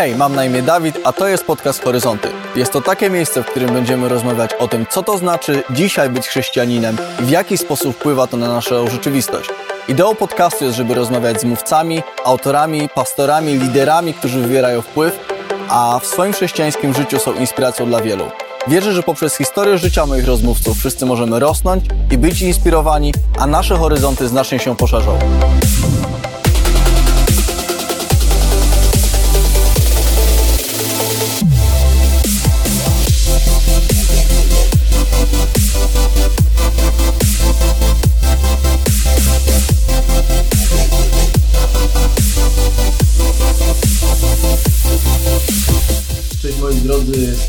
Hej, mam na imię Dawid, a to jest podcast Horyzonty. Jest to takie miejsce, w którym będziemy rozmawiać o tym, co to znaczy dzisiaj być chrześcijaninem i w jaki sposób wpływa to na naszą rzeczywistość. Ideą podcastu jest, żeby rozmawiać z mówcami, autorami, pastorami, liderami, którzy wywierają wpływ, a w swoim chrześcijańskim życiu są inspiracją dla wielu. Wierzę, że poprzez historię życia moich rozmówców wszyscy możemy rosnąć i być inspirowani, a nasze horyzonty znacznie się poszerzą.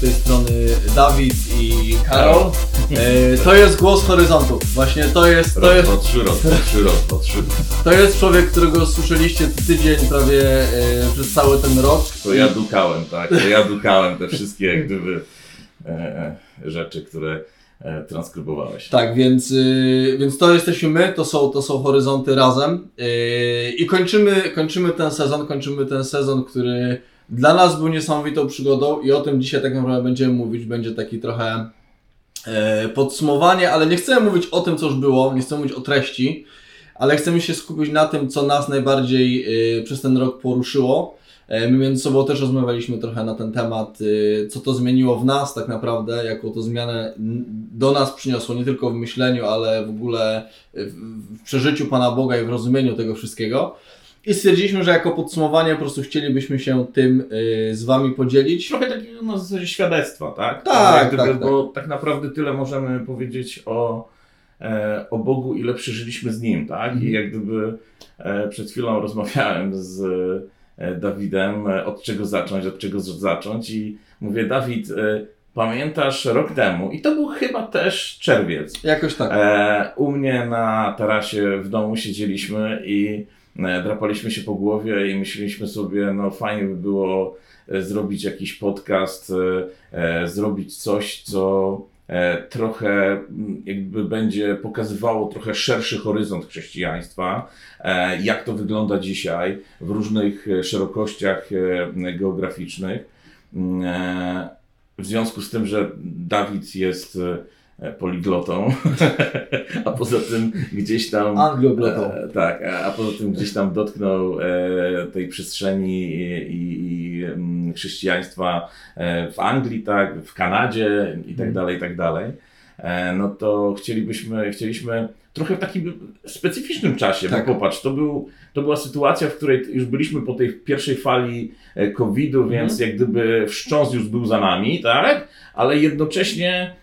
Tej strony Dawid i Karol. E, to jest głos horyzontów. Właśnie to jest, to jest, trzy trzy trzy. to jest człowiek, którego słyszeliście tydzień prawie e, przez cały ten rok. To ja dukałem, tak? To ja dukałem te wszystkie jak gdyby e, rzeczy, które e, transkrybowałeś. Tak, więc, y, więc to jesteśmy my, to są, to są horyzonty razem. Y, I kończymy, kończymy ten sezon, kończymy ten sezon, który dla nas był niesamowitą przygodą i o tym dzisiaj tak naprawdę będziemy mówić. Będzie taki trochę e, podsumowanie, ale nie chcemy mówić o tym, co już było, nie chcemy mówić o treści, ale chcemy się skupić na tym, co nas najbardziej y, przez ten rok poruszyło. E, My między sobą też rozmawialiśmy trochę na ten temat, y, co to zmieniło w nas tak naprawdę, jaką to zmianę do nas przyniosło, nie tylko w myśleniu, ale w ogóle w przeżyciu Pana Boga i w rozumieniu tego wszystkiego. I stwierdziliśmy, że jako podsumowanie po prostu chcielibyśmy się tym y, z Wami podzielić. Trochę takiego na zasadzie świadectwa, tak? Tak, Jak gdyby, tak, Bo tak naprawdę tyle możemy powiedzieć o, e, o Bogu, ile przeżyliśmy z Nim, tak? Mhm. I jak gdyby e, przed chwilą rozmawiałem z e, Dawidem, e, od czego zacząć, od czego zacząć i mówię, Dawid, e, pamiętasz rok temu, i to był chyba też czerwiec, Jakoś tak. E, u mnie na tarasie w domu siedzieliśmy i drapaliśmy się po głowie i myśleliśmy sobie, no fajnie by było e, zrobić jakiś podcast, e, e, zrobić coś, co e, trochę jakby będzie pokazywało trochę szerszy horyzont chrześcijaństwa, e, jak to wygląda dzisiaj w różnych e, szerokościach e, geograficznych. Mm, e, W związku z tym, że Dawid jest e, poliglotą, a poza tym gdzieś tam. Angloglotą. E, tak, a, poza tym gdzieś tam dotknął e, tej przestrzeni i, i, i mm, chrześcijaństwa e, w Anglii, tak, w Kanadzie i tak Mhm. dalej, i tak dalej. E, no to chcielibyśmy, chcieliśmy trochę w takim specyficznym czasie, Tak. bo popatrz, to, był, to była sytuacja, w której już byliśmy po tej pierwszej fali e, COVID-u, więc jak gdyby wstrząs już był za nami, tak? Ale jednocześnie e, e,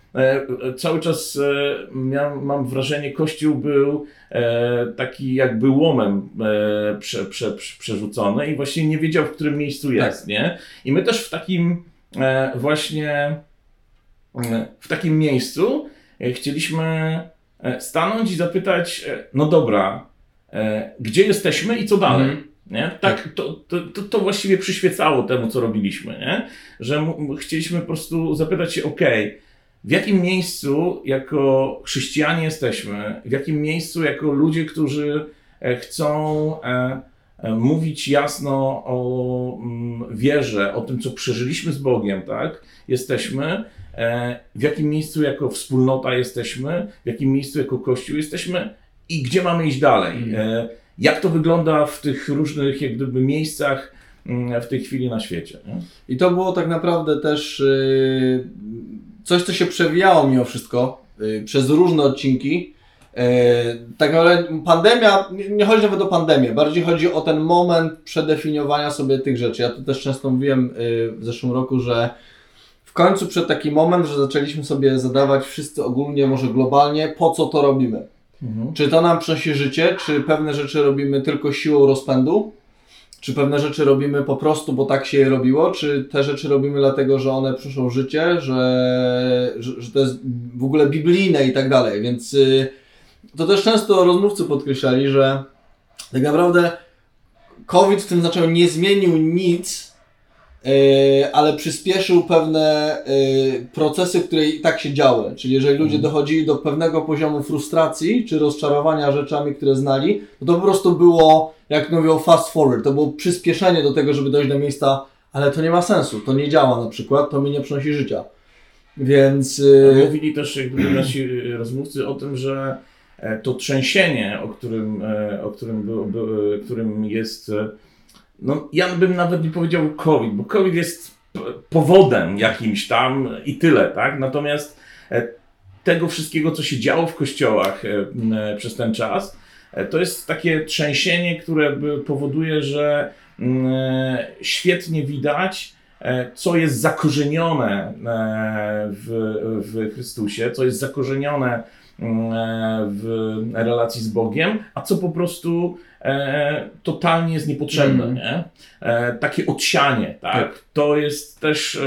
cały czas e, miałem, mam wrażenie, Kościół był e, taki jakby łomem e, prze, prze, prze, przerzucony i właśnie nie wiedział, w którym miejscu jest, nie? I my też w takim e, właśnie e, w takim miejscu e, chcieliśmy e, stanąć i zapytać, e, no dobra, e, gdzie jesteśmy i co dalej? Mhm. Nie? Tak, to, to, to, to właściwie przyświecało temu, co robiliśmy, nie? że chcieliśmy po prostu zapytać się, ok, w jakim miejscu jako chrześcijanie jesteśmy, w jakim miejscu jako ludzie, którzy e, chcą e, e, mówić jasno o mm, wierze, o tym, co przeżyliśmy z Bogiem, tak? Jesteśmy, w jakim miejscu jako wspólnota jesteśmy, w jakim miejscu jako Kościół jesteśmy i gdzie mamy iść dalej. E, jak to wygląda w tych różnych jak gdyby miejscach mm, w tej chwili na świecie. Nie? I to było tak naprawdę też y, coś, co się przewijało mimo wszystko y, przez różne odcinki. Y, tak naprawdę pandemia, nie- nie chodzi nawet o pandemię, bardziej chodzi o ten moment przedefiniowania sobie tych rzeczy. Ja tu też często mówiłem y, w zeszłym roku, że w końcu przed taki moment, że zaczęliśmy sobie zadawać wszyscy ogólnie, może globalnie, po co to robimy. Czy to nam przynosi życie, czy pewne rzeczy robimy tylko siłą rozpędu, czy pewne rzeczy robimy po prostu, bo tak się je robiło, czy te rzeczy robimy dlatego, że one przynoszą życie, że, że, że to jest w ogóle biblijne i tak dalej. Więc y, to też często rozmówcy podkreślali, że tak naprawdę COVID w tym znaczeniu nie zmienił nic, ale przyspieszył pewne y, procesy, które i tak się działy. Czyli jeżeli ludzie dochodzili do pewnego poziomu frustracji czy rozczarowania rzeczami, które znali, to, to po prostu było, jak mówią, fast forward. To było przyspieszenie do tego, żeby dojść do miejsca ale to nie ma sensu, to nie działa na przykład, to mi nie przynosi życia. Więc. Mówili też jakby nasi rozmówcy o tym, że to trzęsienie, o którym, o którym, był, był, którym jest. No, ja bym nawet nie powiedział COVID, bo COVID jest powodem jakimś tam i tyle, tak? Natomiast tego wszystkiego, co się działo w kościołach przez ten czas, to jest takie trzęsienie, które powoduje, że świetnie widać, E, co jest zakorzenione e, w, w Chrystusie, co jest zakorzenione e, w relacji z Bogiem, a co po prostu totalnie jest niepotrzebne. Mm. Nie? takie odsianie, tak? tak? To jest też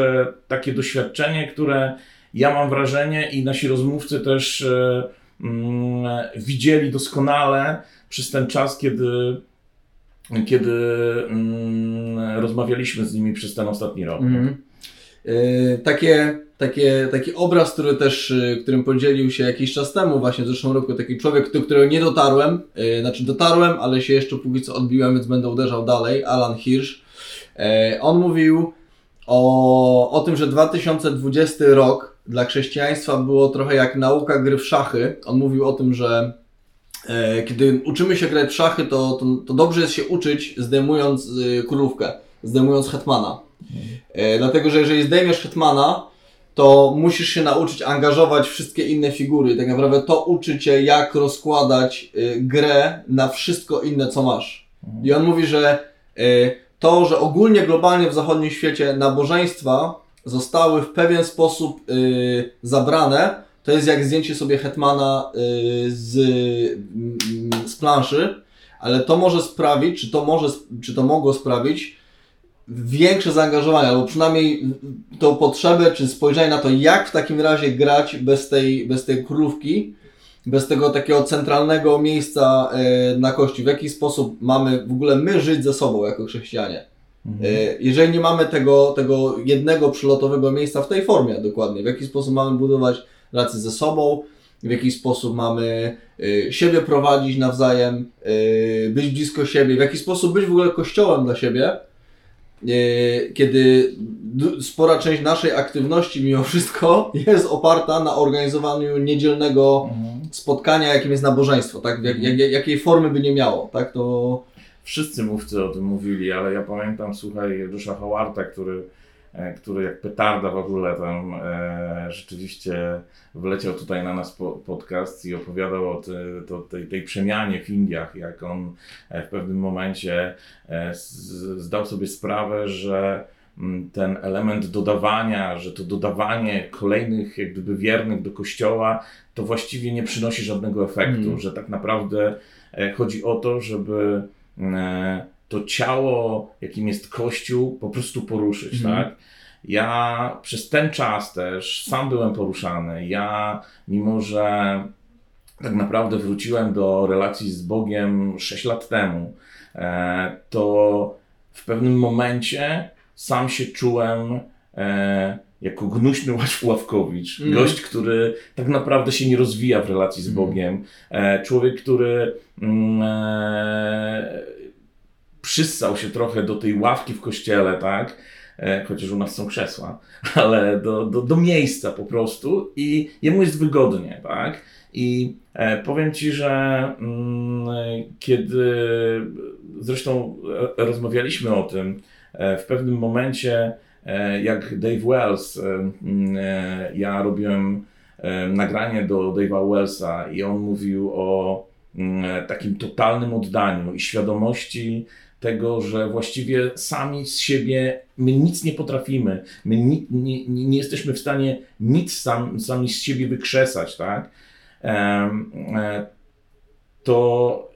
takie doświadczenie, które ja mam wrażenie i nasi rozmówcy też mm, widzieli doskonale przez ten czas, kiedy kiedy mm, rozmawialiśmy z nimi przez ten ostatni rok. Mm. Yy, takie, takie, taki obraz, który też, y, którym podzielił się jakiś czas temu, właśnie w zeszłym roku, taki człowiek, do którego nie dotarłem, yy, znaczy dotarłem, ale się jeszcze póki co odbiłem, więc będę uderzał dalej, Alan Hirsch. Yy, on mówił o, o tym, że 2020 rok dla chrześcijaństwa było trochę jak nauka gry w szachy. On mówił o tym, że E, kiedy uczymy się grać w szachy, to, to, to dobrze jest się uczyć zdejmując y, królówkę, zdejmując hetmana. E, dlatego, że jeżeli zdejmiesz hetmana, to musisz się nauczyć angażować wszystkie inne figury. Tak naprawdę to uczy cię, jak rozkładać y, grę na wszystko inne, co masz. I on mówi, że y, to, że ogólnie globalnie w zachodnim świecie nabożeństwa zostały w pewien sposób zabrane, to jest jak zdjęcie sobie Hetmana y, z, mm, z planszy, ale to może sprawić, czy to może, czy to mogło sprawić większe zaangażowanie, albo przynajmniej tą potrzebę, czy spojrzenie na to, jak w takim razie grać bez tej, bez tej krówki, bez tego takiego centralnego miejsca y, na kości. W jaki sposób mamy w ogóle my żyć ze sobą jako chrześcijanie. Mhm. Y, jeżeli nie mamy tego, tego jednego przylotowego miejsca w tej formie dokładnie, w jaki sposób mamy budować relacje ze sobą, w jaki sposób mamy y, siebie prowadzić nawzajem, być blisko siebie, w jaki sposób być w ogóle kościołem dla siebie, kiedy spora część naszej aktywności mimo wszystko jest oparta na organizowaniu niedzielnego mhm. spotkania, jakim jest nabożeństwo, tak? Jak, jak, jakiej formy by nie miało, tak? To... Wszyscy mówcy o tym mówili, ale ja pamiętam, słuchaj, Dusza Howarta, który E, który jak petarda w ogóle tam e, rzeczywiście wleciał tutaj na nas po, podcast i opowiadał o tej, tej przemianie w Indiach, jak on e, w pewnym momencie e, zdał sobie sprawę, że mm, ten element dodawania, że to dodawanie kolejnych jak gdyby wiernych do kościoła, to właściwie nie przynosi żadnego efektu, mm. że tak naprawdę e, chodzi o to, żeby e, to ciało, jakim jest Kościół, po prostu poruszyć, mm. tak? Ja przez ten czas też sam byłem poruszany. Ja, mimo że tak naprawdę wróciłem do relacji z Bogiem 6 lat temu, e, to w pewnym momencie sam się czułem e, jako gnuśny Ławkowicz. Mm. Gość, który tak naprawdę się nie rozwija w relacji z mm. Bogiem. Mm. Człowiek, który mm, przyssał się trochę do tej ławki w kościele, tak? E, chociaż u nas są krzesła, ale do, do, do miejsca po prostu i jemu jest wygodnie, tak? I e, powiem Ci, że mm, kiedy zresztą e, rozmawialiśmy o tym w pewnym momencie, jak Dave Wells, mm, ja robiłem nagranie do Dave'a Wellsa i on mówił o mm, takim totalnym oddaniu i świadomości tego, że właściwie sami z siebie my nic nie potrafimy, my ni, nie, nie, jesteśmy w stanie nic sam, sami z siebie wykrzesać, tak? E, to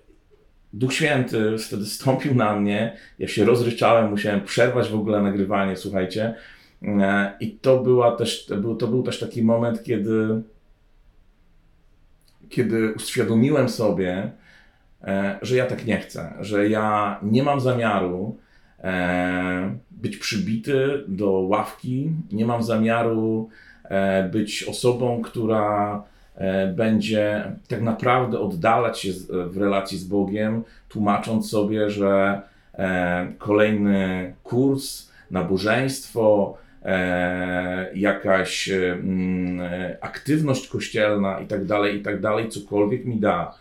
Duch Święty wtedy stąpił na mnie, ja się rozryczałem, musiałem przerwać w ogóle nagrywanie, słuchajcie. E, I to, była też, to, był, to był też taki moment, kiedy, kiedy uświadomiłem sobie, że ja tak nie chcę, że ja nie mam zamiaru e, być przybity do ławki, nie mam zamiaru e, być osobą, która będzie tak naprawdę oddalać się w relacji z Bogiem, tłumacząc sobie, że kolejny kurs, nabożeństwo, e, jakaś mm, e, aktywność kościelna i tak dalej, i tak dalej, cokolwiek mi da.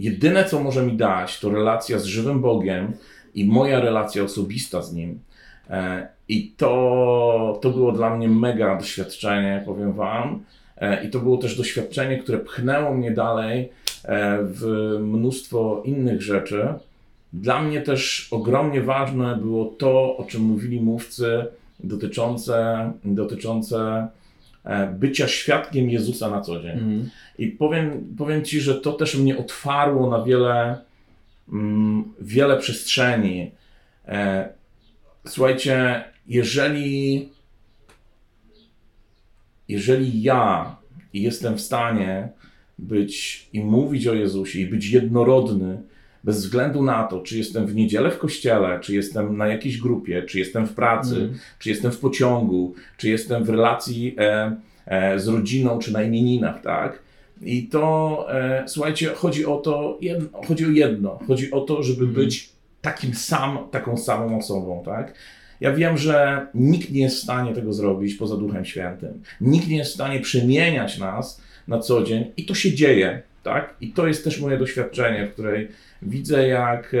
Jedyne, co może mi dać, to relacja z żywym Bogiem i moja relacja osobista z Nim. E, I to, to było dla mnie mega doświadczenie, powiem Wam. E, I to było też doświadczenie, które pchnęło mnie dalej e, w mnóstwo innych rzeczy. Dla mnie też ogromnie ważne było to, o czym mówili mówcy, dotyczące, dotyczące bycia świadkiem Jezusa na co dzień. Mhm. I powiem, powiem Ci, że to też mnie otwarło na wiele, mm, wiele przestrzeni. Słuchajcie, jeżeli, jeżeli ja jestem w stanie być i mówić o Jezusie i być jednorodny, bez względu na to, czy jestem w niedzielę w kościele, czy jestem na jakiejś grupie, czy jestem w pracy, mm. czy jestem w pociągu, czy jestem w relacji e, e, z rodziną, czy na imieninach, tak? I to, e, słuchajcie, chodzi o to, jedno, chodzi o jedno, chodzi o to, żeby mm. być takim sam, taką samą osobą, tak? Ja wiem, że nikt nie jest w stanie tego zrobić poza Duchem Świętym. Nikt nie jest w stanie przemieniać nas na co dzień i to się dzieje, tak? I to jest też moje doświadczenie, w której widzę, jak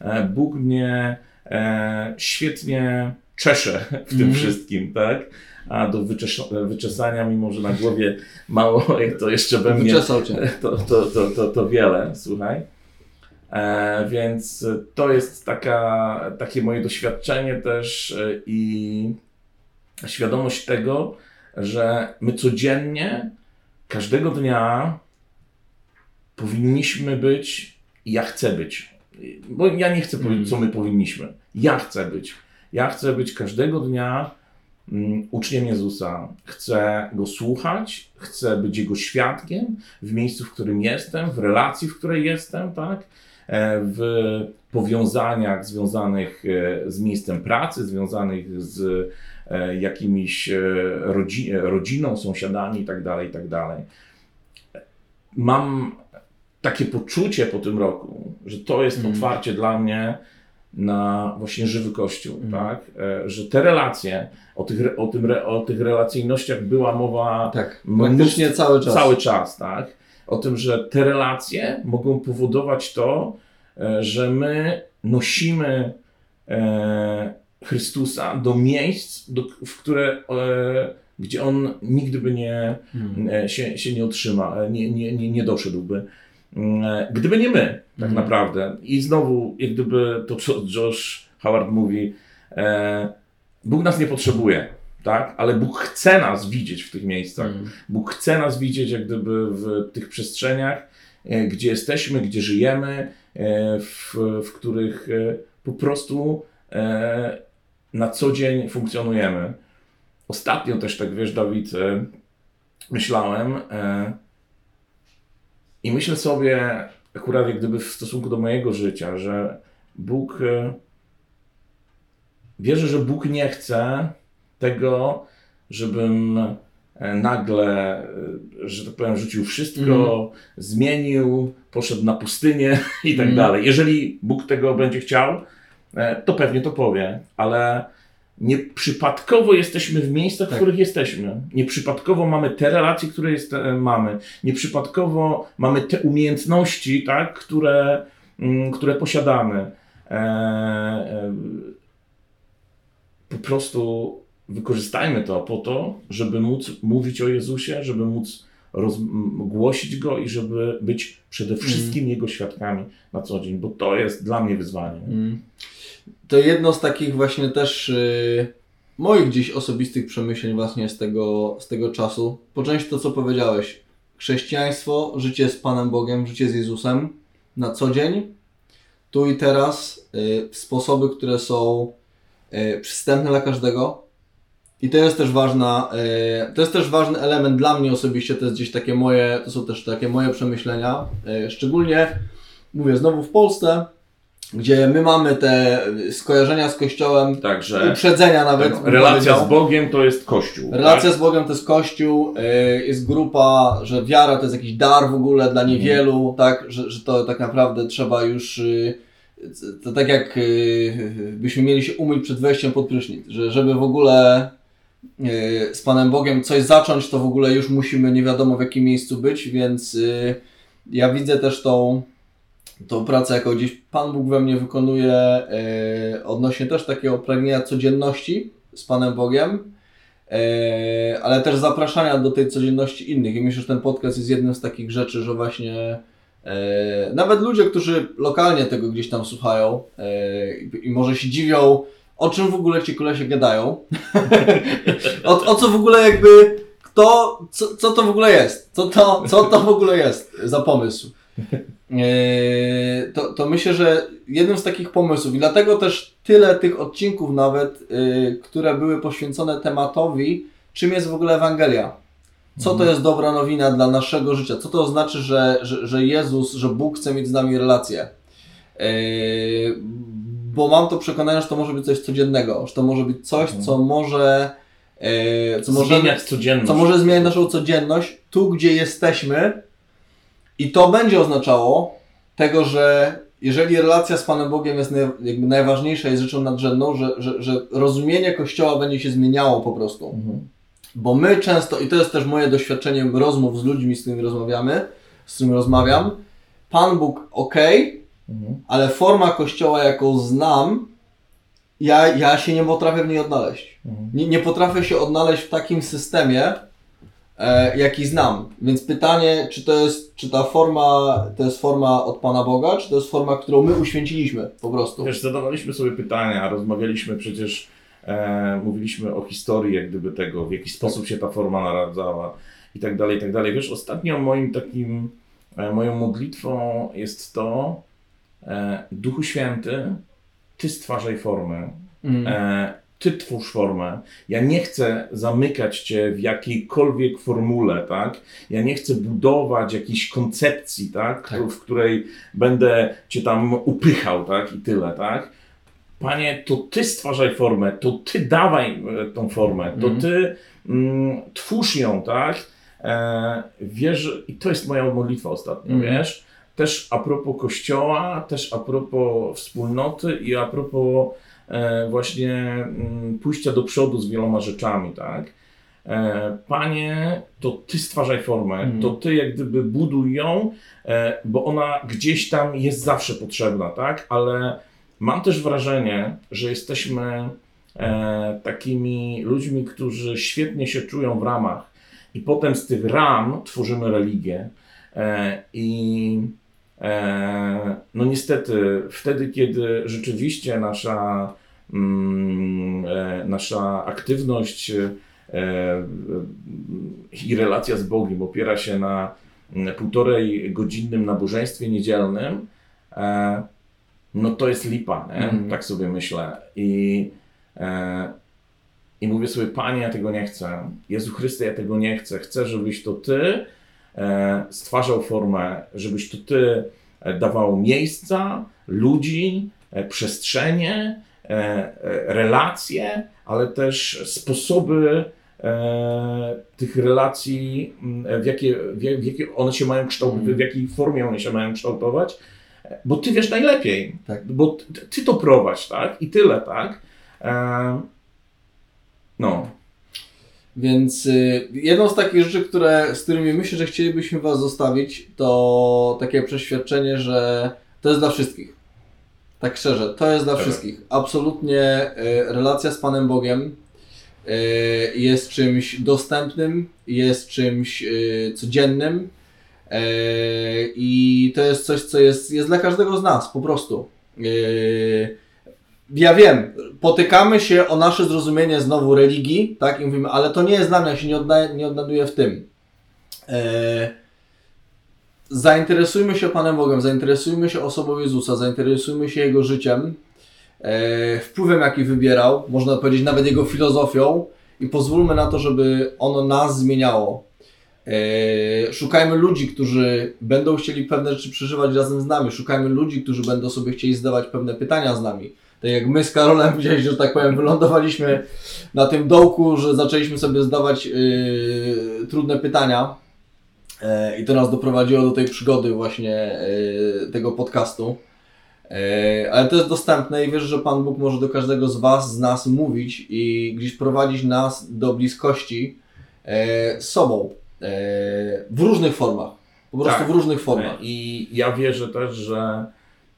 e, Bóg mnie e, świetnie czesze w tym mm. wszystkim, tak? A do wyczesania, mimo że na głowie mało, to jeszcze we mnie. Wyczesał cię. To, to, to, to, to wiele, słuchaj. E, więc to jest taka, takie moje doświadczenie też e, i świadomość tego, że my codziennie, każdego dnia powinniśmy być ja chcę być. Bo ja nie chcę powiedzieć, co my powinniśmy. Ja chcę być. Ja chcę być każdego dnia mm, uczniem Jezusa. Chcę Go słuchać, chcę być Jego świadkiem w miejscu, w którym jestem, w relacji, w której jestem, tak? E, w powiązaniach związanych e, z miejscem pracy, związanych z e, jakimiś rodzi rodziną, sąsiadami itd., tak itd. Tak Mam takie poczucie po tym roku, że to jest mm. otwarcie dla mnie na właśnie żywy kościół, mm. tak? Że te relacje, o tych, o, tym, o tych relacyjnościach była mowa tak, praktycznie cały czas. Cały czas, tak? o tym, że te relacje mogą powodować to, e, że my nosimy e, Chrystusa do miejsc, do, w które, e, gdzie on nigdy by nie, hmm. się, się nie otrzyma, nie, nie, nie, nie doszedłby. Gdyby nie my, tak hmm. naprawdę. I znowu, jak gdyby to, co Josh Howard mówi, Bóg nas nie potrzebuje tak? Ale Bóg chce nas widzieć w tych miejscach. Mm. Bóg chce nas widzieć jak gdyby w tych przestrzeniach, e, gdzie jesteśmy, gdzie żyjemy, e, w, w których e, po prostu na co dzień funkcjonujemy. Ostatnio też tak, wiesz, Dawid, myślałem i myślę sobie, akurat jak gdyby w stosunku do mojego życia, że Bóg, wierzę, że Bóg nie chce, tego, żebym e, nagle, e, że tak powiem, rzucił wszystko, mm. zmienił, poszedł na pustynię i tak mm. dalej. Jeżeli Bóg tego będzie chciał, e, to pewnie to powie, ale nieprzypadkowo jesteśmy w miejscach, tak. w których jesteśmy. Nieprzypadkowo mamy te relacje, które jest, mamy. Nieprzypadkowo mamy te umiejętności, tak, które, mm, które posiadamy. po prostu wykorzystajmy to po to, żeby móc mówić o Jezusie, żeby móc głosić Go i żeby być przede mm. wszystkim mm. Jego świadkami na co dzień, bo to jest dla mnie wyzwanie. Mm. To jedno z takich właśnie też y, moich gdzieś osobistych przemyśleń właśnie z tego, z tego czasu. Po części to, co powiedziałeś. Chrześcijaństwo, życie z Panem Bogiem, życie z Jezusem na co dzień, tu i teraz, y, sposoby, które są y, przystępne dla każdego, i to jest też ważna, e, to jest też ważny element dla mnie osobiście, to jest gdzieś takie moje, to są też takie moje przemyślenia, e, szczególnie, mówię, znowu w Polsce, gdzie my mamy te skojarzenia z Kościołem, Także uprzedzenia nawet. Tak, relacja z Bogiem to jest Kościół. Relacja tak? z Bogiem to jest Kościół, e, jest grupa, że wiara to jest jakiś dar w ogóle dla niewielu, mhm. tak, że, że to tak naprawdę trzeba już to tak jak byśmy mieli się umyć przed wejściem pod prysznic, że żeby w ogóle z Panem Bogiem coś zacząć, to w ogóle już musimy nie wiadomo w jakim miejscu być, więc yy, ja widzę też tą, tą pracę, jaką gdzieś Pan Bóg we mnie wykonuje yy, odnośnie też takiego pragnienia codzienności z Panem Bogiem, ale też zapraszania do tej codzienności innych. I myślę, że ten podcast jest jednym z takich rzeczy, że właśnie nawet ludzie, którzy lokalnie tego gdzieś tam słuchają i może się dziwią, o czym w ogóle ci kolesie gadają. o, o co w ogóle jakby, kto, co, co to w ogóle jest? Co to, co to w ogóle jest za pomysł? E, to, to myślę, że jednym z takich pomysłów i dlatego też tyle tych odcinków nawet, które były poświęcone tematowi, czym jest w ogóle Ewangelia. Co to mhm. jest dobra nowina dla naszego życia? Co to znaczy, że, że, że Jezus, że Bóg chce mieć z nami relację? Yy, bo mam to przekonanie, że to może być coś codziennego, że to może być coś, mhm. co może yy, co może, zmieniać codzienność. Co może zmieniać naszą codzienność tu, gdzie jesteśmy i to będzie oznaczało tego, że jeżeli relacja z Panem Bogiem jest naj, jakby najważniejsza, jest rzeczą nadrzędną, że, że, że rozumienie Kościoła będzie się zmieniało po prostu. Mhm. Bo my często, i to jest też moje doświadczenie rozmów z ludźmi, z którymi rozmawiamy, z którymi rozmawiam, Pan Bóg ok, mhm. ale forma kościoła, jaką znam, ja, ja się nie potrafię w niej odnaleźć. Mhm. Nie, nie potrafię się odnaleźć w takim systemie, e, jaki znam. Więc pytanie, czy to jest, czy ta forma, to jest forma od Pana Boga, czy to jest forma, którą my uświęciliśmy po prostu. Wiesz, zadawaliśmy sobie pytania, rozmawialiśmy przecież E, mówiliśmy o historii, jak gdyby tego, w jaki sposób się ta forma naradzała i tak dalej, i tak dalej. Wiesz, ostatnio moim takim, e, moją modlitwą jest to, e, Duchu Święty, Ty stwarzaj formę, mm. e, Ty twórz formę. Ja nie chcę zamykać Cię w jakiejkolwiek formule, tak? Ja nie chcę budować jakiejś koncepcji, tak? tak. W której będę Cię tam upychał, tak? I tyle, tak? Panie, to Ty stwarzaj formę, to Ty dawaj e, tą formę, to mm. Ty mm, twórz ją, tak? E, wiesz, i to jest moja modlitwa ostatnio, mm. wiesz? Też a propos kościoła, też a propos wspólnoty i a propos e, właśnie mm, pójścia do przodu z wieloma rzeczami, tak? E, Panie, to Ty stwarzaj formę, mm. to Ty jak gdyby buduj ją, e, bo ona gdzieś tam jest zawsze potrzebna, tak? Ale Mam też wrażenie, że jesteśmy takimi ludźmi, którzy świetnie się czują w ramach i potem z tych ram tworzymy religię. I no niestety, wtedy, kiedy rzeczywiście nasza, mm, e, nasza aktywność e, i relacja z Bogiem opiera się na półtorej godzinnym nabożeństwie niedzielnym, e, no to jest lipa? Mm. tak sobie myślę. I, e, I mówię sobie, Panie, ja tego nie chcę. Jezu Chryste, ja tego nie chcę. Chcę, żebyś to Ty e, stwarzał formę, żebyś to Ty e, dawał miejsca, ludzi, e, przestrzenie, e, e, relacje, ale też sposoby tych relacji, w jakie, w, jakie one się mają kształtować, mm. w jakiej formie one się mają kształtować, bo ty wiesz najlepiej, tak. bo ty, to prowadź, tak? I tyle, tak? E, no. Więc y, jedną z takich rzeczy, które, z którymi myślę, że chcielibyśmy Was zostawić, to takie przeświadczenie, że to jest dla wszystkich. Tak szczerze, to jest dla tak. wszystkich. Absolutnie y, relacja z Panem Bogiem y, jest czymś dostępnym, jest czymś codziennym, I to jest coś, co jest, jest dla każdego z nas, po prostu. Ja wiem, potykamy się o nasze zrozumienie znowu religii, tak? I mówimy, ale to nie jest dla mnie, ja się nie, oddaję, nie odnajduję w tym. E, zainteresujmy się Panem Bogiem, zainteresujmy się osobą Jezusa, zainteresujmy się Jego życiem, wpływem, jaki wybierał, można powiedzieć nawet Jego filozofią i pozwólmy na to, żeby ono nas zmieniało. E, szukajmy ludzi, którzy będą chcieli pewne rzeczy przeżywać razem z nami. Szukajmy ludzi, którzy będą sobie chcieli zadawać pewne pytania z nami. Tak jak my z Karolem gdzieś, że tak powiem, wylądowaliśmy na tym dołku, że zaczęliśmy sobie zdawać yy, trudne pytania. Yy, I to nas doprowadziło do tej przygody właśnie yy, tego podcastu. E, ale to jest dostępne i wiesz, że Pan Bóg może do każdego z Was, z nas mówić i gdzieś prowadzić nas do bliskości e, z sobą e, w różnych formach. Po prostu Tak. w różnych formach. I ja wierzę też, że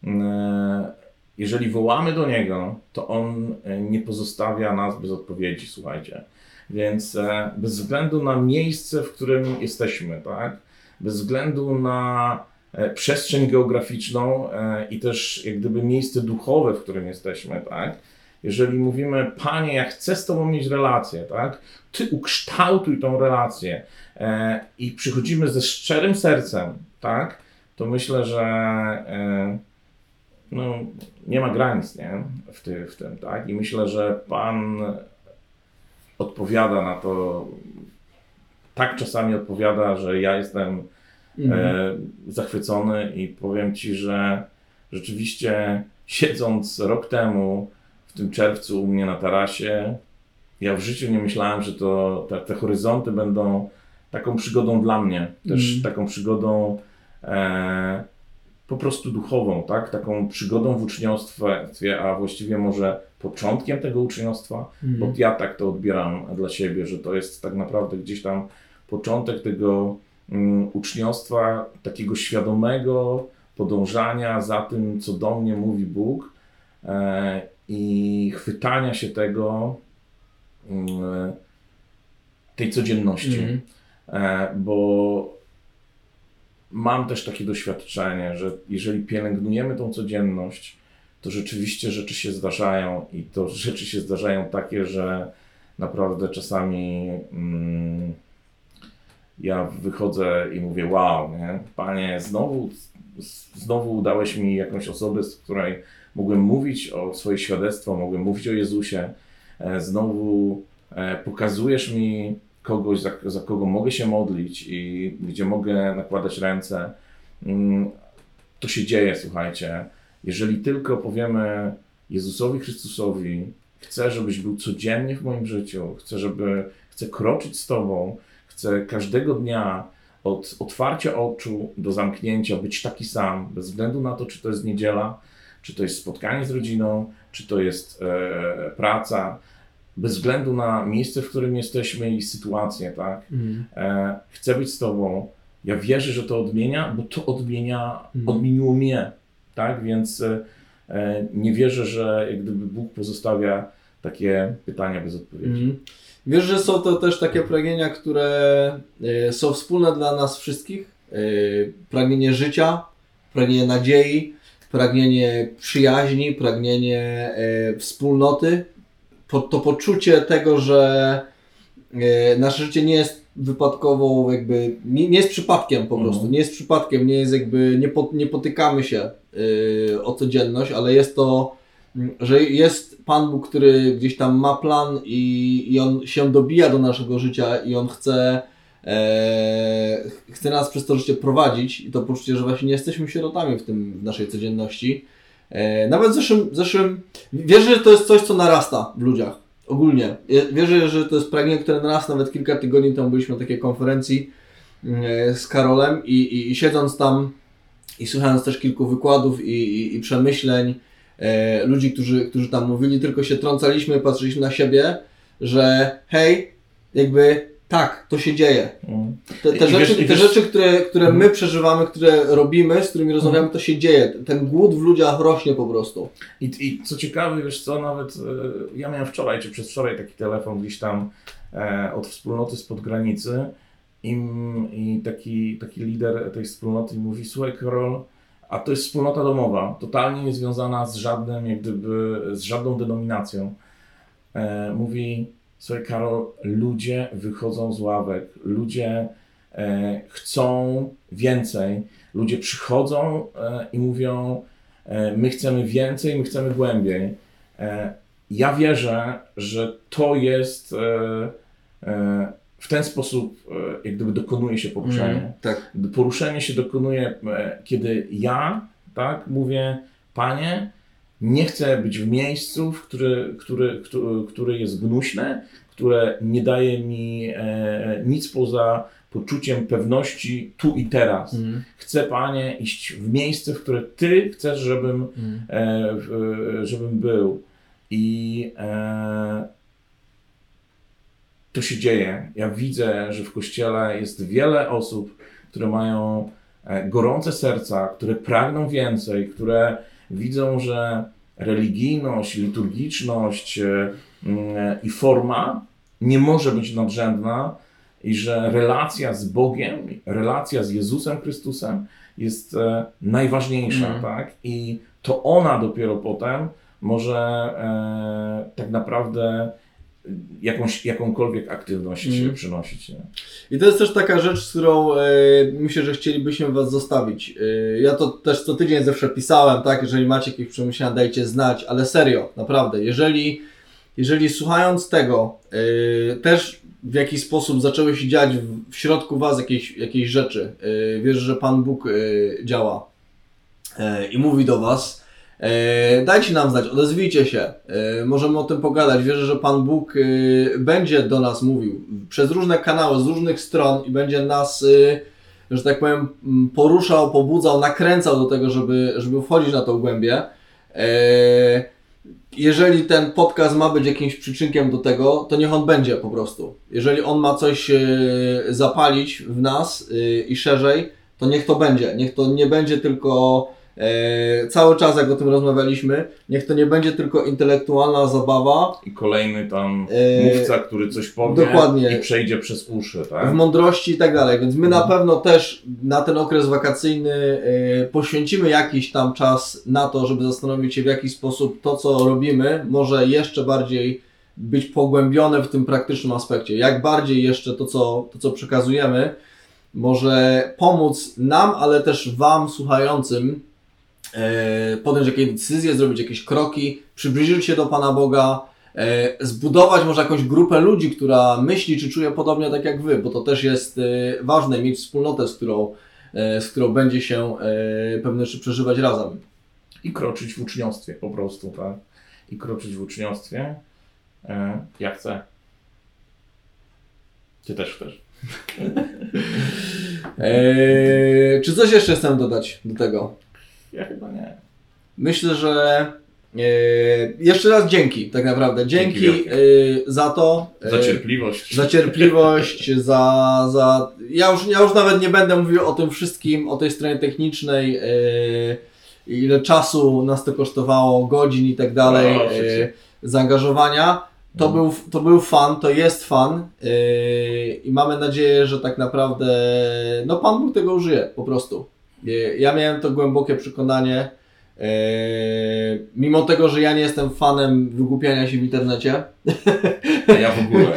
e, jeżeli wołamy do Niego, to On e, nie pozostawia nas bez odpowiedzi, słuchajcie. Więc e, bez względu na miejsce, w którym jesteśmy, tak? Bez względu na e, przestrzeń geograficzną i też jak gdyby miejsce duchowe, w którym jesteśmy, tak? Jeżeli mówimy, Panie, ja chcę z Tobą mieć relację, tak? Ty ukształtuj tą relację i przychodzimy ze szczerym sercem, tak? To myślę, że no, nie ma granic, nie? W, ty, w tym, tak? I myślę, że Pan odpowiada na to, tak czasami odpowiada, że ja jestem Mhm. e, zachwycony i powiem Ci, że rzeczywiście siedząc rok temu w tym czerwcu u mnie na tarasie, ja w życiu nie myślałem, że to te, te horyzonty będą taką przygodą dla mnie, też Mhm. taką przygodą e, po prostu duchową, tak? Taką przygodą w uczniostwie, a właściwie może początkiem tego uczniostwa, bo Mhm. ja tak to odbieram dla siebie, że to jest tak naprawdę gdzieś tam początek tego mm, uczniostwa, takiego świadomego podążania za tym, co do mnie mówi Bóg e, i chwytania się tego, mm, tej codzienności. Mhm. E, bo mam też takie doświadczenie, że jeżeli pielęgnujemy tą codzienność, to rzeczywiście rzeczy się zdarzają i to rzeczy się zdarzają takie, że naprawdę czasami mm, ja wychodzę i mówię wow, nie? Panie, znowu, znowu udałeś mi jakąś osobę, z której mogłem mówić o swoje świadectwo, mogłem mówić o Jezusie, e, znowu e, pokazujesz mi kogoś, za, za kogo mogę się modlić i gdzie mogę nakładać ręce. Mm, To się dzieje, słuchajcie. Jeżeli tylko powiemy Jezusowi Chrystusowi, chcę, żebyś był codziennie w moim życiu, chcę, żeby, chcę kroczyć z Tobą, chcę każdego dnia od otwarcia oczu do zamknięcia być taki sam, bez względu na to, czy to jest niedziela, czy to jest spotkanie z rodziną, czy to jest e, praca, bez względu na miejsce, w którym jesteśmy i sytuację, tak? Mhm. E, chcę być z Tobą. Ja wierzę, że to odmienia, bo to odmienia, Mhm. odmieniło mnie, tak? Więc e, e, nie wierzę, że jak gdyby Bóg pozostawia takie pytania bez odpowiedzi. Mhm. Wiesz, że są to też takie pragnienia, które e, są wspólne dla nas wszystkich. E, Pragnienie życia, pragnienie nadziei, pragnienie przyjaźni, pragnienie wspólnoty. Po- To poczucie tego, że e, nasze życie nie jest wypadkową, jakby nie, nie jest przypadkiem po Mhm. prostu, nie jest przypadkiem, nie jest jakby, nie, po, nie potykamy się e, o codzienność, ale jest to że jest Pan Bóg, który gdzieś tam ma plan i, i on się dobija do naszego życia i on chce, e, chce nas przez to życie prowadzić i to poczucie, że właśnie nie jesteśmy sierotami w tym w naszej codzienności. E, nawet w zeszłym, zeszłym wierzę, że to jest coś, co narasta w ludziach. Ogólnie. Wierzę, że to jest pragnienie, które narasta. Nawet kilka tygodni temu byliśmy na takiej konferencji e, z Karolem i, i, i siedząc tam i słuchając też kilku wykładów i, i, i przemyśleń, e, ludzi, którzy, którzy tam mówili, tylko się trącaliśmy, patrzyliśmy na siebie, że hej, jakby tak, to się dzieje. Te, te wiesz- rzeczy, i te wiesz- rzeczy które, które my Mhm. przeżywamy, które robimy, z którymi rozmawiamy, to się dzieje. Ten głód w ludziach rośnie po prostu. I, I co ciekawe, wiesz co, nawet e, ja miałem wczoraj czy przedwczoraj taki telefon gdzieś tam e, od wspólnoty spod granicy i, i taki, taki lider tej wspólnoty mówi, słuchaj Karol, a to jest wspólnota domowa, totalnie niezwiązana z żadnym, jak gdyby, z żadną denominacją. E, mówi, słuchaj Karol, ludzie wychodzą z ławek, ludzie e, chcą więcej, ludzie przychodzą e, i mówią, e, my chcemy więcej, my chcemy głębiej. E, ja wierzę, że to jest e, e, w ten sposób, jak gdyby dokonuje się poruszenie. Tak. Poruszenie się dokonuje, kiedy ja, tak, mówię, Panie, nie chcę być w miejscu, w który, który, który, które jest gnuśne, które nie daje mi e, nic poza poczuciem pewności tu i teraz. Mhm. Chcę, Panie, iść w miejsce, w które Ty chcesz, żebym, Mhm. e, w, żebym był. I e, to się dzieje. Ja widzę, że w kościele jest wiele osób, które mają e, gorące serca, które pragną więcej, które widzą, że religijność, liturgiczność e, mm, i forma nie może być nadrzędna i że relacja z Bogiem, relacja z Jezusem Chrystusem jest e, najważniejsza, Mhm. tak? I to ona dopiero potem może e, tak naprawdę jakąś, jakąkolwiek aktywność Mhm. przynosić. Nie? I to jest też taka rzecz, z którą e, myślę, że chcielibyśmy Was zostawić. E, ja to też co tydzień zawsze pisałem, tak? Jeżeli macie jakieś przemyślenia, dajcie znać, ale serio, naprawdę, jeżeli, jeżeli słuchając tego, e, też w jakiś sposób zaczęły się dziać w, w środku Was jakieś, jakieś rzeczy, e, wierzę, że Pan Bóg e, działa e, i mówi do Was, Dajcie nam znać, odezwijcie się, e, możemy o tym pogadać. Wierzę, że Pan Bóg e, będzie do nas mówił przez różne kanały, z różnych stron i będzie nas, że tak powiem, m, poruszał, pobudzał, nakręcał do tego, żeby, żeby wchodzić na tą głębię. Jeżeli ten podcast ma być jakimś przyczynkiem do tego, to niech on będzie po prostu. Jeżeli on ma coś zapalić w nas i szerzej, to niech to będzie. Niech to nie będzie tylko E, cały czas, jak o tym rozmawialiśmy, niech to nie będzie tylko intelektualna zabawa I kolejny tam E, mówca, który coś powie dokładnie. i przejdzie przez uszy, w tak? mądrości i tak dalej. Więc my na Mhm. pewno też na ten okres wakacyjny e, poświęcimy jakiś tam czas na to, żeby zastanowić się, w jaki sposób to, co robimy, może jeszcze bardziej być pogłębione w tym praktycznym aspekcie. Jak bardziej jeszcze to, co, to, co przekazujemy, może pomóc nam, ale też Wam, słuchającym, podjąć jakieś decyzje, zrobić jakieś kroki, przybliżyć się do Pana Boga, e, zbudować może jakąś grupę ludzi, która myśli czy czuje podobnie tak jak Wy, bo to też jest e, ważne, mieć wspólnotę, z którą, e, z którą będzie się e, pewne rzeczy przeżywać razem. I kroczyć w uczniostwie po prostu, tak? I kroczyć w uczniostwie. E, ja chcę. Ty też chcesz. E, czy coś jeszcze chcę dodać do tego? Ja chyba nie. Myślę, że e, jeszcze raz dzięki, tak naprawdę. Dzięki, Dzięki e, za to. e, Za cierpliwość. za cierpliwość, za, za... Ja, już, ja już nawet nie będę mówił o tym wszystkim, o tej stronie technicznej, ile czasu nas to kosztowało, godzin i tak dalej, zaangażowania. To, Mhm. był, to był fan, to jest fan i mamy nadzieję, że tak naprawdę no Pan Bóg tego użyje po prostu. Yy, Ja miałem to głębokie przekonanie, yy, mimo tego, że ja nie jestem fanem wygłupiania się w internecie, A ja w ogóle nie.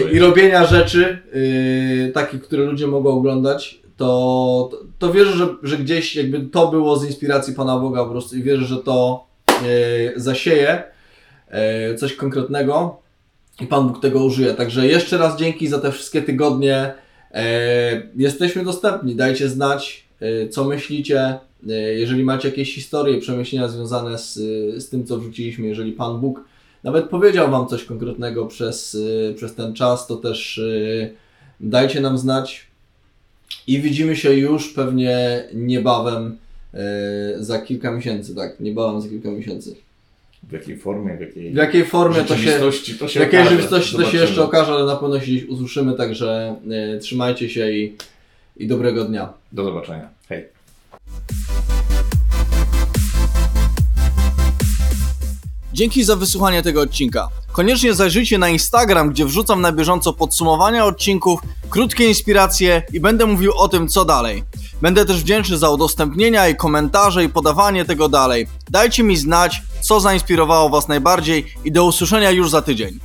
Słuchaj. i robienia rzeczy takich, które ludzie mogą oglądać, to, to, wierzę, że, że gdzieś jakby to było z inspiracji Pana Boga po prostu i wierzę, że to zasieje coś konkretnego i Pan Bóg tego użyje. Także jeszcze raz dzięki za te wszystkie tygodnie. Jesteśmy dostępni, dajcie znać, co myślicie. Yy, jeżeli macie jakieś historie, przemyślenia związane z, z tym, co wrzuciliśmy, jeżeli Pan Bóg nawet powiedział Wam coś konkretnego przez, przez ten czas, to też dajcie nam znać. I widzimy się już pewnie niebawem za kilka miesięcy, tak, niebawem za kilka miesięcy. W jakiej formie, w jakiej, W jakiej formie to się, to w się jakiej okaże. rzeczywistości to się jeszcze okaże, ale na pewno się gdzieś usłyszymy, także y, trzymajcie się i, i dobrego dnia. Do zobaczenia. Dzięki za wysłuchanie tego odcinka. Koniecznie zajrzyjcie na Instagram, gdzie wrzucam na bieżąco podsumowania odcinków, krótkie inspiracje i będę mówił o tym, co dalej. Będę też wdzięczny za udostępnienia i komentarze i podawanie tego dalej. Dajcie mi znać, co zainspirowało Was najbardziej i do usłyszenia już za tydzień.